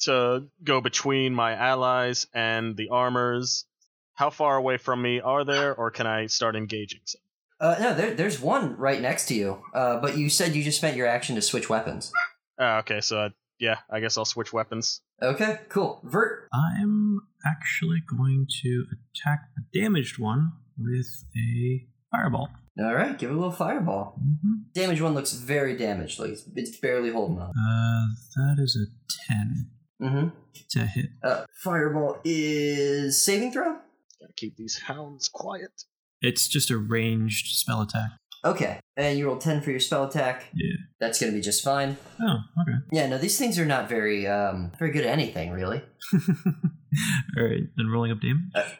to go between my allies and the armors. How far away from me are there, or can I start engaging? Some? Uh, no, there, there's one right next to you. Uh, but you said you just spent your action to switch weapons. Uh, okay, so uh, yeah, I guess I'll switch weapons. Okay, cool. Vert. I'm actually going to attack the damaged one with a fireball. All right, give it a little fireball. hmm Damage one looks very damaged. Like it's, it's barely holding on. Uh, that is a 10 Mm-hmm. to hit. Uh, fireball is saving throw. Gotta keep these hounds quiet. It's just a ranged spell attack. Okay, and you roll ten for your spell attack. Yeah. That's gonna be just fine. Oh, okay. Yeah, no, these things are not very um very good at anything really. <laughs> All right, then rolling up damage.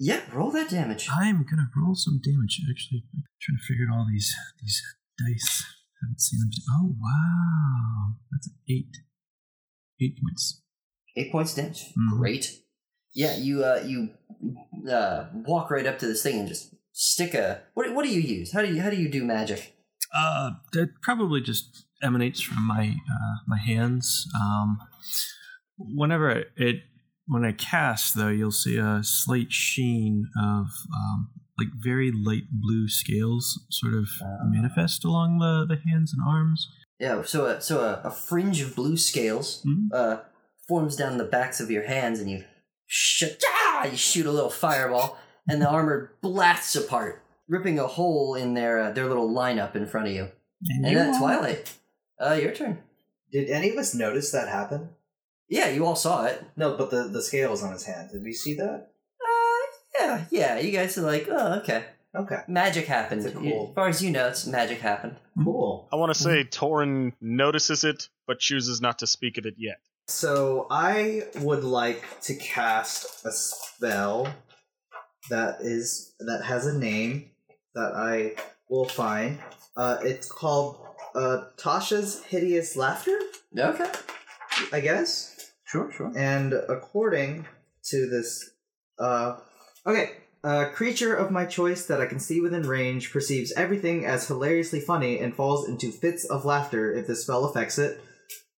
Yeah, roll that damage. I'm gonna roll some damage. Actually, I'm trying to figure out all these these dice. Haven't seen them. Oh wow, that's an eight. Eight points. Eight points damage. Mhm. Great. Yeah, you uh you uh walk right up to this thing and just stick a what what do you use? How do you how do you do magic? Uh, that probably just emanates from my uh, my hands. Um, whenever it when I cast, though, you'll see a slight sheen of um, like very light blue scales sort of Ah. manifest along the, the hands and arms. Yeah, so a, so a, a fringe of blue scales Mhm. uh, forms down the backs of your hands, and you shoot, ah, you shoot a little fireball, and the armor blasts apart, ripping a hole in their uh, their little lineup in front of you. And And you that all- Twilight, uh, your turn. Did any of us notice that happen? Yeah, you all saw it. No, but the the scales on his hand. Did we see that? Uh, yeah, yeah. You guys are like, oh, okay. Okay. Magic happened. That's cool. As far as you know, it's magic happened. Cool. I want to say Torin notices it, but chooses not to speak of it yet. So I would like to cast a spell that is that has a name that I will find. Uh, it's called uh, Tasha's Hideous Laughter, Okay. I guess. Sure, sure. And according to this, uh, okay, a creature of my choice that I can see within range perceives everything as hilariously funny and falls into fits of laughter if the spell affects it.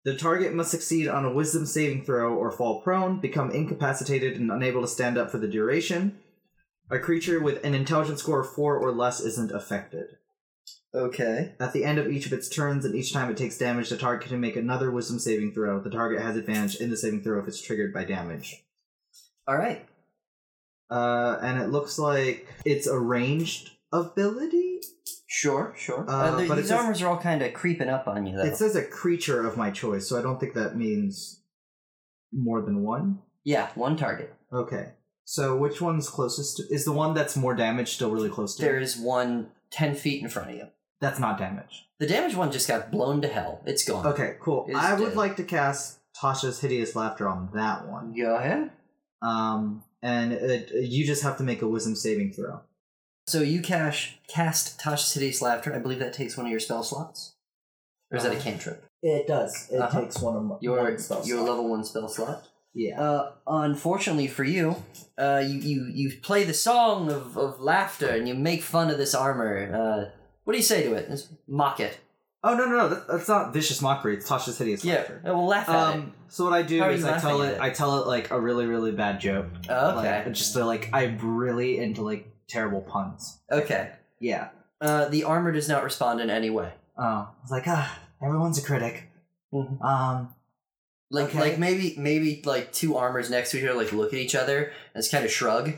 The target must succeed on a wisdom saving throw or fall prone, become incapacitated and unable to stand up for the duration. A creature with an intelligence score of 4 or less isn't affected. Okay. At the end of each of its turns, and each time it takes damage, the target can make another wisdom saving throw. The target has advantage in the saving throw if it's triggered by damage. All right. Uh, and it looks like it's a ranged ability. Sure, sure. Uh, Uh, the- but it these says- armors are all kind of creeping up on you, though. It says a creature of my choice, so I don't think that means more than one. yeah, one target. Okay. So which one's closest to is the one that's more damage still really close to There you? is one 10 feet in front of you. That's not damage. The damaged one just got blown to hell. It's gone. Okay, cool. It's I would dead. like to cast Tasha's Hideous Laughter on that one. Go ahead. Um, and it, you just have to make a wisdom saving throw. So you cash, cast Tasha's Hideous Laughter. I believe that takes one of your spell slots. Or is that a Uh, cantrip? It does. It Uh-huh. takes one of my Your, one spell your slot. level one spell slot. Yeah. Uh, unfortunately for you, uh, you, you, you play the song of, of laughter and you make fun of this armor. Uh, what do you say to it? Just mock it. oh no no no! That, that's not vicious mockery. It's Tasha's hideous Yeah, laughter. uh, we'll laugh at it. Um. So what I do How are is you I tell laughing it, at it? I tell it like a really really bad joke. Oh, okay. Like, just to, like I'm really into like terrible puns. Okay. Yeah. Uh, the armor does not respond in any way. Oh, it's like ah, everyone's a critic. Mhm. Um. Like, Okay. like maybe, maybe like two armors next to each other, like look at each other and just kind of shrug,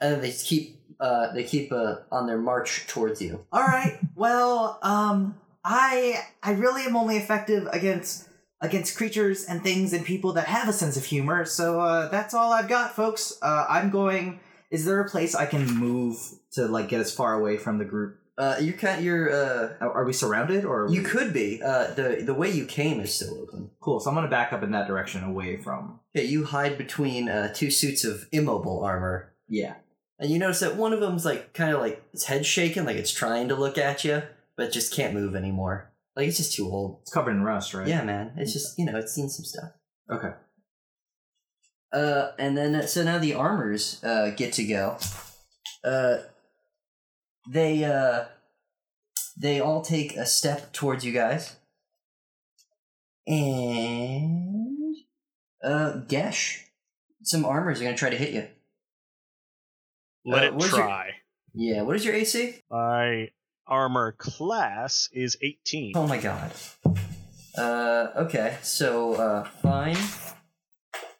and then they keep, uh, they keep uh, on their march towards you. All right. Well, um, I I really am only effective against against creatures and things and people that have a sense of humor. So uh, that's all I've got, folks. Uh, I'm going. Is there a place I can move to like get as far away from the group? Uh, you can't. You're. Uh, Are we surrounded or? You we- could be. Uh, the the way you came is still open. Cool. So I'm gonna back up in that direction, away from. Okay, you hide between uh, two suits of immobile armor, Yeah. and you notice that one of them's like kind of like its head shaking, like it's trying to look at you, but just can't move anymore. Like it's just too old. It's covered in rust, right? Yeah, man. It's just you know it's seen some stuff. Okay. Uh, and then uh, so now the armors uh, get to go. Uh, they uh, they all take a step towards you guys, and uh, Gesh, some armors are gonna try to hit you. Let Uh, it what's your- try. Yeah, what is your AC? My armor class is 18. Oh my god. Uh, okay, so uh, fine.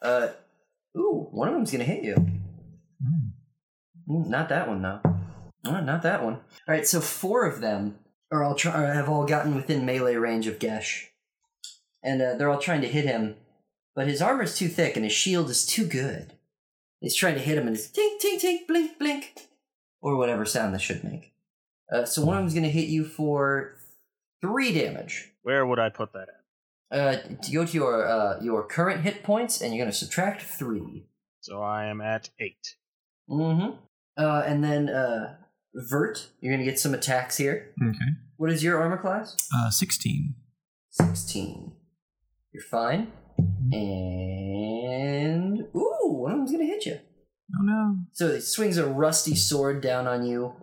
Uh, ooh, one of them's gonna hit you. Mm, Not that one though. Not that one. All right, so four of them are all try- have all gotten within melee range of Gesh, and uh, they're all trying to hit him, but his armor's too thick and his shield is too good. He's trying to hit him and it's tink tink tink blink blink, or whatever sound this should make. Uh, so one of them's gonna hit you for three damage. Where would I put that at? Uh, to go to your uh, your current hit points, and you're gonna subtract three. So I am at 8. Mm-hmm. Uh, and then uh, Vert, you're gonna get some attacks here. Okay. What is your armor class? Uh, 16. 16. You're fine. And ooh, one of them's gonna hit you. Oh no. So he swings a rusty sword down on you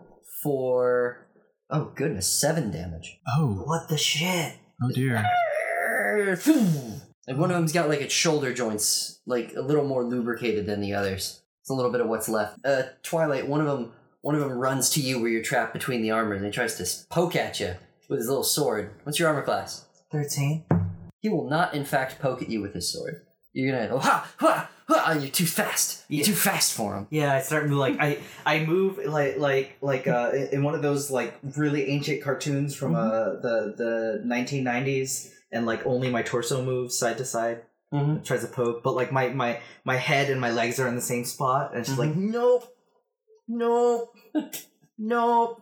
for oh goodness, seven damage. Oh. What the shit? Oh dear. Like one of them's got like its shoulder joints like a little more lubricated than the others. It's a little bit of what's left. Uh, Twilight, one of them, one of them runs to you where you're trapped between the armor, and he tries to poke at you with his little sword. What's your armor class? Thirteen. He will not, in fact, poke at you with his sword. You're gonna go ha ha ha, and you're too fast. You're Yeah. too fast for him. Yeah, I start move like I I move like like like uh in one of those like really ancient cartoons from uh the the 1990s and like only my torso moves side to side Mm-hmm. tries to poke but like my my my head and my legs are in the same spot and she's like nope nope nope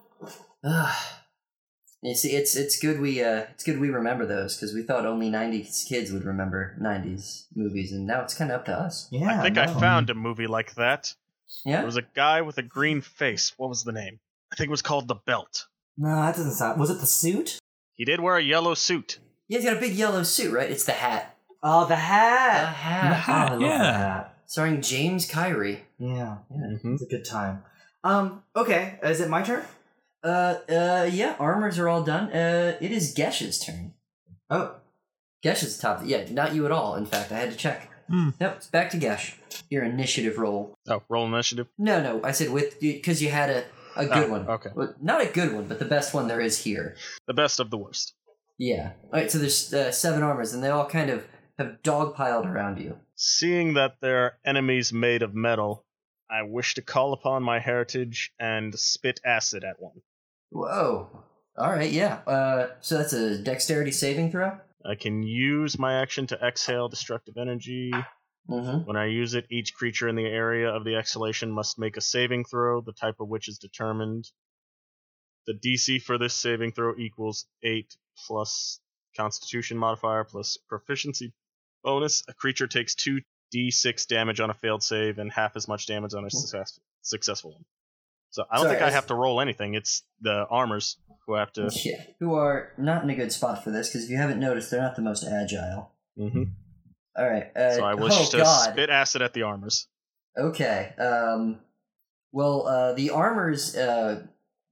You see, it's it's good we uh it's good we remember those because we thought only '90s kids would remember '90s movies, and now it's kind of up to us. yeah I think I found a movie like that. Yeah. There was a guy with a green face. What was the name? I think it was called The Belt. no that doesn't sound was it the suit He did wear a yellow suit. Yeah, he's got a big yellow suit, right? It's the hat. oh the The hat, hat. The hat. oh, I love yeah. the hat Starring James Kyrie. yeah Mm-hmm. it's a good time um okay is it my turn Uh, uh, yeah, armors are all done. Uh, it is Gesh's turn. oh Gesh is top. Yeah, not you at all. In fact, I had to check. Hmm. Nope, it's back to Gesh. Your initiative roll. Oh, roll initiative. No, no, I said with because you had a, a good Oh, one. okay. Well, not a good one, but the best one there is here. The best of the worst. Yeah. All right, so there's uh, seven armors, and they all kind of have dogpiled around you. Seeing that they're enemies made of metal, I wish to call upon my heritage and spit acid at one. Whoa. All right, yeah. Uh, so that's a dexterity saving throw. I can use my action to exhale destructive energy. Mm-hmm. When I use it, each creature in the area of the exhalation must make a saving throw, the type of which is determined. The DC for this saving throw equals 8 plus Constitution modifier plus proficiency bonus. A creature takes 2d6 damage on a failed save and half as much damage on a success- successful one. So I don't Sorry, think I have to roll anything. It's the armors who have to. Yeah. Who are not in a good spot for this because if you haven't noticed, they're not the most agile. hmm All right. Uh, So I wish oh to God. spit acid at the armors. Okay. Um. Well, uh, the armors uh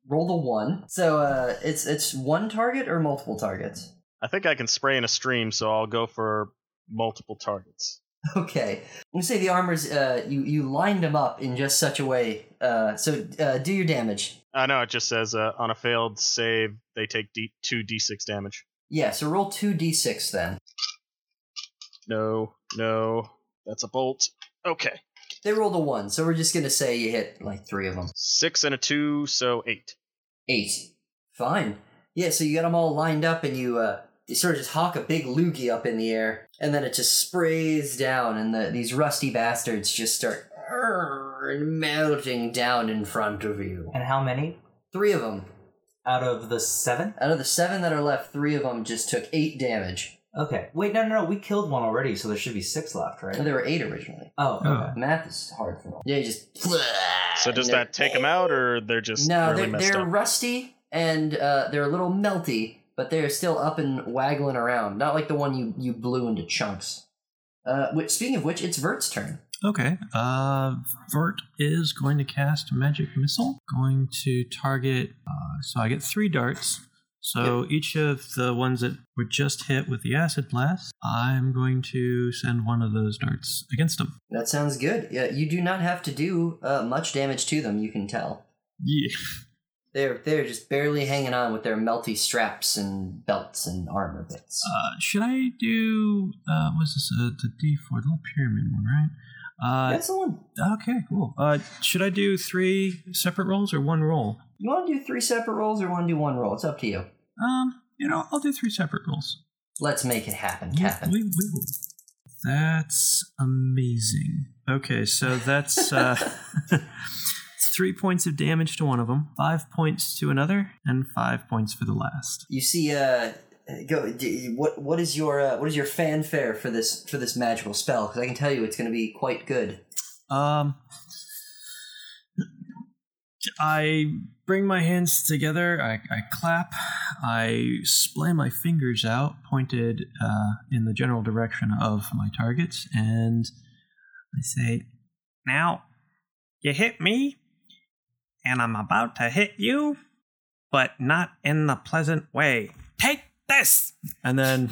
roll the one. So uh, it's it's one target or multiple targets. I think I can spray in a stream, so I'll go for multiple targets. Okay. I'm gonna say the armors. Uh, you you lined them up in just such a way. Uh, so uh, do your damage. I know it just says uh, on a failed save they take D- two d6 damage. Yeah. So roll two d6 then. No, no, that's a bolt. Okay, They rolled a one, so we're just gonna say you hit like three of them. six and a two, so eight. Eight. Fine. Yeah, so you got them all lined up and you, uh, you sort of just hawk a big loogie up in the air, and then it just sprays down, and the, these rusty bastards just start melting down in front of you. and how many Three of them. out of the seven Out of the seven that are left, three of them just took eight damage. Okay wait no no no we killed one already so there should be six left right And there were eight originally. oh Oh. Math is hard for them. Yeah, you just. So does that take them out, or they're just No, really they're, messed they're up? rusty and uh, they're a little melty, but they're still up and waggling around. Not like the one you, you blew into chunks. Uh, which, speaking of which, it's Vert's turn. Okay. Uh, Vert is going to cast Magic Missile. Going to target. Uh, so I get three darts. So each of the ones that were just hit with the acid blast, I'm going to send one of those darts against them. That sounds good. Yeah, you do not have to do uh, much damage to them. You can tell Yeah. <laughs> they're they're just barely hanging on with their melty straps and belts and armor bits. Uh, should I do? Uh, was this uh, the D4, the little pyramid one, right? Uh, That's the one. okay, cool. Uh, should I do three separate rolls or one roll? You want to do three separate rolls or want to do one roll? It's up to you. Um, you know, I'll do three separate rolls. Let's make it happen, We- Captain. we- we will. That's amazing. Okay, so that's uh, <laughs> three points of damage to one of them, five points to another, and five points for the last. You see, uh, go. d- What what is your uh, what is your fanfare for this for this magical spell? Because I can tell you, it's going to be quite good. Um, I bring my hands together. I, I clap. I splay my fingers out, pointed uh, in the general direction of my targets, and I say, "Now, you hit me, and I'm about to hit you, but not in the pleasant way. Take this!" And then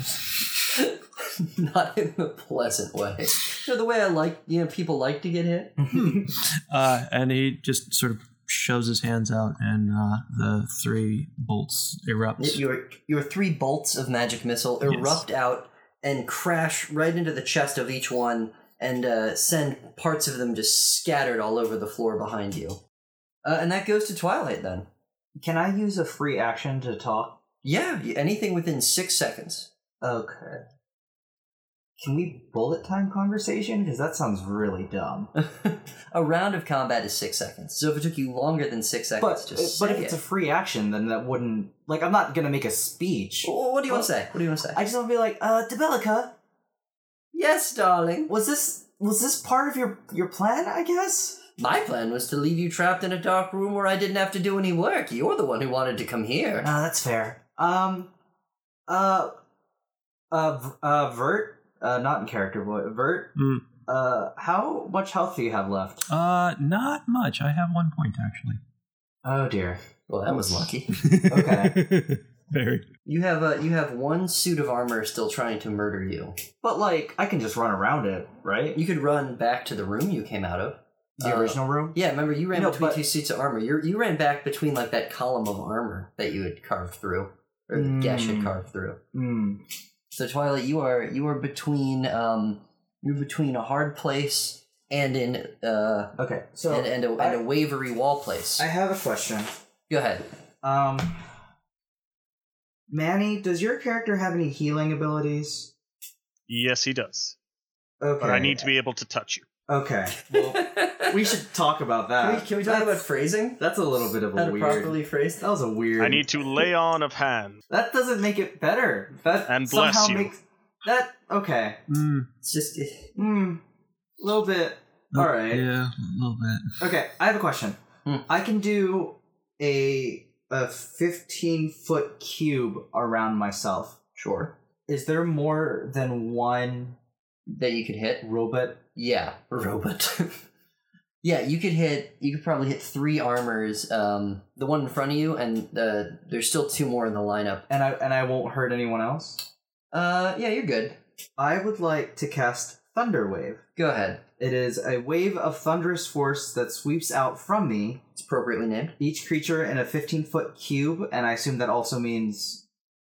<laughs> Not in the pleasant way. So the way I like, you know, people like to get hit. <laughs> uh, and he just sort of shoves his hands out, and uh, the three bolts erupt. Your your three bolts of magic missile Yes. erupt out and crash right into the chest of each one, and uh, send parts of them just scattered all over the floor behind you. Uh, and that goes to Twilight then. Can I use a free action to talk? Yeah, anything within six seconds. Okay. Can we bullet time conversation? Because that sounds really dumb. <laughs> a round of combat is six seconds. So if it took you longer than six seconds, But just but if it's a free action, then that wouldn't like I'm not gonna make a speech. Well, what do you want to say? What do you want to say? I just want to be like, uh, Debilica, yes, darling. was this was this part of your your plan? I guess. My plan was to leave you trapped in a dark room where I didn't have to do any work. You're the one who wanted to come here. No, that's fair. Um, uh, uh, uh, Vert, uh, not in character, but Vert. Hmm. Uh, how much health do you have left? Uh, not much. I have one point actually. Oh dear. Well, that was lucky. <laughs> Okay. Very. You have uh, you have one suit of armor still trying to murder you. But like, I can just run around it, right? You could run back to the room you came out of. The Uh, original room. Yeah, remember you ran No, between but- two suits of armor. You you ran back between like that column of armor that you had carved through, or the gash had Mm. carved through. Hmm. So Twilight, you are you are between um you're between a hard place and in uh Okay. So and, and, a, and a wavery wall place. I have a question. Go ahead. Um, Manny, does your character have any healing abilities? Yes, he does. Okay. But I need to be able to touch you. Okay. <laughs> Well, we should talk about Can that. we, can we talk about phrasing? That's a little bit of How a to weird. properly phrase That was a weird. I need to lay on of hands. That doesn't make it better. That And bless somehow you. makes that okay. Mm, It's just. A little bit. oh, All right. Yeah, a little bit. Okay. I have a question. Hmm. I can do a a fifteen foot cube around myself. sure Is there more than one that you could hit. robot? Yeah, robot. <laughs> yeah, you could hit. You could probably hit three armors. Um, the one in front of you, and uh, there's still two more in the lineup. And I and I won't hurt anyone else. Uh, yeah, you're good. I would like to cast Thunder Wave. Go ahead. It is a wave of thunderous force that sweeps out from me It's appropriately named. each creature in a 15 foot cube, and I assume that also means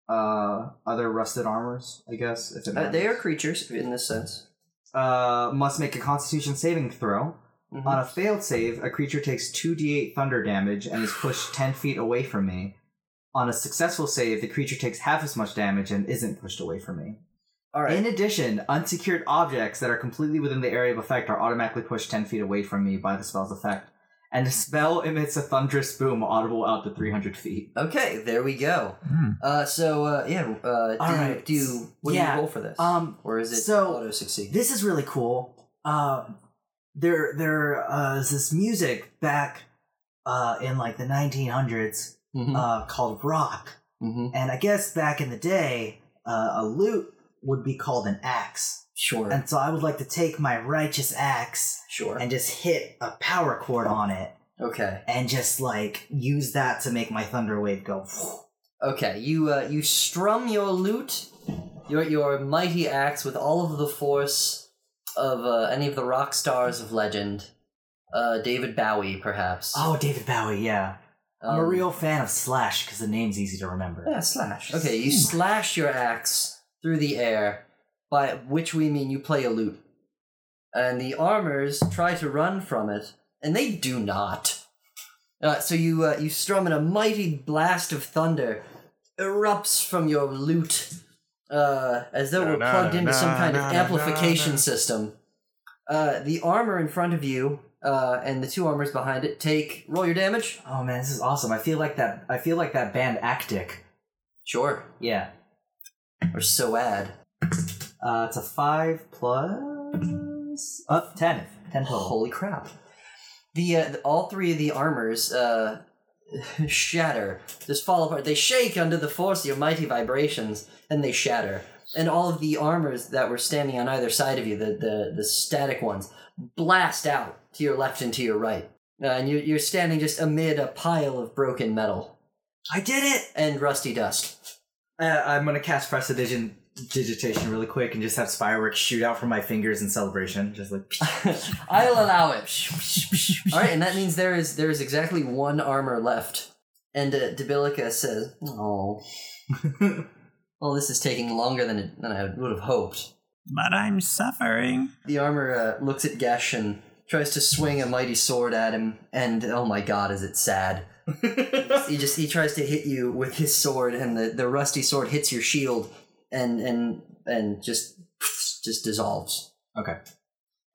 uh, other rusted armors, I guess. If it Uh, they are creatures in this sense. Uh, must make a constitution saving throw. Mhm. On a failed save, a creature takes 2d8 thunder damage and is pushed 10 feet away from me. On a successful save, the creature takes half as much damage and isn't pushed away from me. All right. In addition, unsecured objects that are completely within the area of effect are automatically pushed 10 feet away from me by the spell's effect. And the spell emits a thunderous boom audible out to 300 feet. okay, there we go. Hmm. Uh, so uh, yeah. Uh, do, All you, right. do you what do you roll for this? um, or is it so auto succeed? This is really cool. Um, there, there uh, is this music back uh, in like the 1900s Mhm. uh, called rock. Mhm. And I guess back in the day, uh, a lute would be called an axe. Sure. And so I would like to take my righteous axe sure. and just hit a power chord on it okay. and just like use that to make my thunder wave go. <sniffs> Okay, you uh, you strum your lute, your your mighty axe with all of the force of uh, any of the rock stars of legend. Uh, David Bowie, perhaps. Oh, David Bowie, yeah. I'm a Um, real fan of Slash because the name's easy to remember. yeah slash. Okay, you slash your axe through the air, by which we mean you play a lute, and the armors try to run from it, and they do not. Uh, so you uh, you strum and a mighty blast of thunder erupts from your lute, uh, as though it were plugged into some kind of amplification system. Uh, the armor in front of you uh, and the two armors behind it take roll your damage. Oh man, this is awesome. I feel like that. I feel like that band Actic. Sure, Yeah. or so add. Uh, it's a five plus uh, ten. Ten total. Holy crap! The, uh, the all three of the armors uh, <laughs> shatter, just fall apart. They shake under the force of your mighty vibrations, and they shatter. And all of the armors that were standing on either side of you, the the, the static ones, blast out to your left and to your right. Uh, and you're, you're standing just amid a pile of broken metal I did it. and rusty dust. Uh, I'm gonna cast Prestidigitation prestidigitation really quick and just have fireworks shoot out from my fingers in celebration. Just like <laughs> <laughs> I'll allow it. <laughs> All right, and that means there is there is exactly one armor left. And uh, Debilica says, "Oh, well, this is taking longer than it, than I would have hoped." But I'm suffering. The armor uh, looks at Gesh and tries to swing a mighty sword at him, and oh my god, is it sad! he just he tries to hit you with his sword, and the, the rusty sword hits your shield, and and and just <laughs> just dissolves. Okay.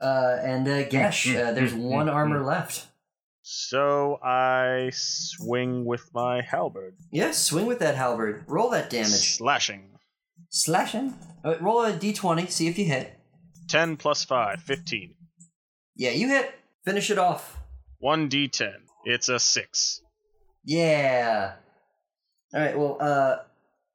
Uh, and uh, Gesh, uh, there's <laughs> one armor left. So I swing with my halberd. Yes, swing with that halberd. Roll that damage. Slashing. Slashing. Uh, roll a d20, see if you hit. 10 plus 5, 15. Yeah, you hit. Finish it off. 1d10. It's a 6. Yeah. All right. Well, uh,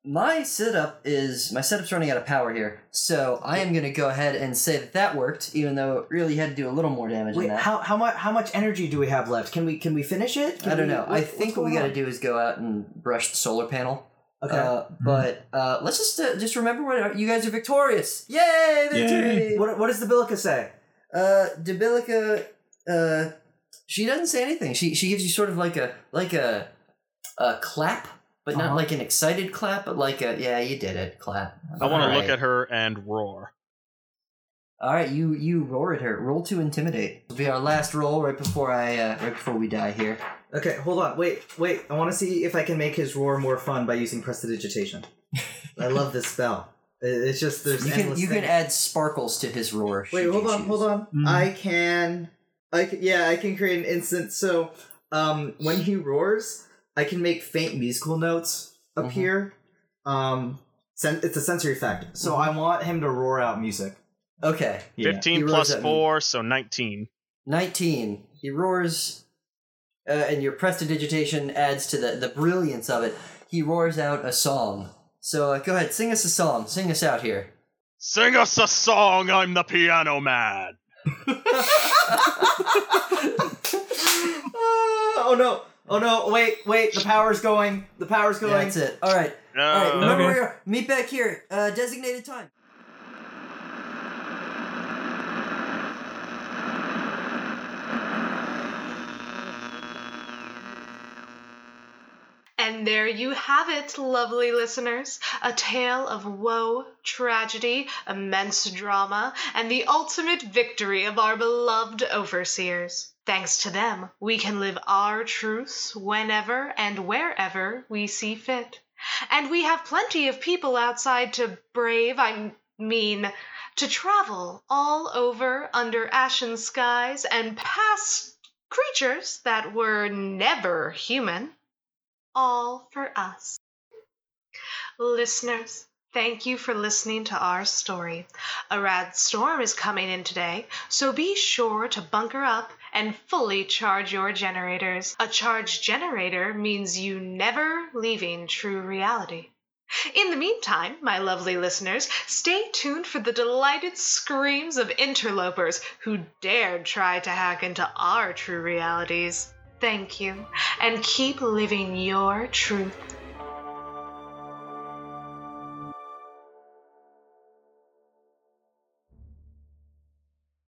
my setup is my setup's running out of power here, so I am gonna go ahead and say that that worked, even though it really had to do a little more damage Wait, than that. how how much how much energy do we have left? Can we can we finish it? Can I don't we- know. what- I think what we got to do is go out and brush the solar panel. Okay. Uh, but uh, let's just uh, just remember what you guys are victorious. Yay, victory! what what does Debilica say? Uh, Debilica, uh, she doesn't say anything. She she gives you sort of like a like a a clap, but not Uh-huh. like an excited clap, but like a yeah, you did it clap. I want to look at her and roar. All right, you you roar at her. Roll to intimidate. It'll be our last roll right before I uh, right before we die here. Okay, hold on. Wait, wait. I want to see if I can make his roar more fun by using prestidigitation. I <laughs> love this spell. It's just there's You can endless you can add sparkles to his roar. Wait, hold on, choose. hold on. Mm. I can, I can, yeah, I can create an instant. So, um, when he roars, I can make faint musical notes appear. Um, sen- it's a sensory effect. So Mhm. I want him to roar out music. Okay, Yeah. 15 He roars plus at me. 4, so 19. nineteen. He roars, uh, and your prestidigitation adds to the the brilliance of it. He roars out a song. So uh, go ahead, sing us a song. Sing us out here. Sing us a song, I'm the piano man. <laughs> <laughs> oh no! Oh no! Wait, wait! The power's going. The power's going. That's it. All right. Uh, All right. Remember Okay. where you are. Meet back here. Uh, designated time. And there you have it, lovely listeners. A tale of woe, tragedy, immense drama, and the ultimate victory of our beloved overseers. Thanks to them, we can live our truths whenever and wherever we see fit. And we have plenty of people outside to brave, I mean, to travel all over under ashen skies and past creatures that were never human all for us. Listeners, thank you for listening to our story. A rad storm is coming in today, so be sure to bunker up and fully charge your generators. A charged generator means you never leaving true reality. In the meantime, my lovely listeners, stay tuned for the delighted screams of interlopers who dared try to hack into our true realities. Thank you, and keep living your truth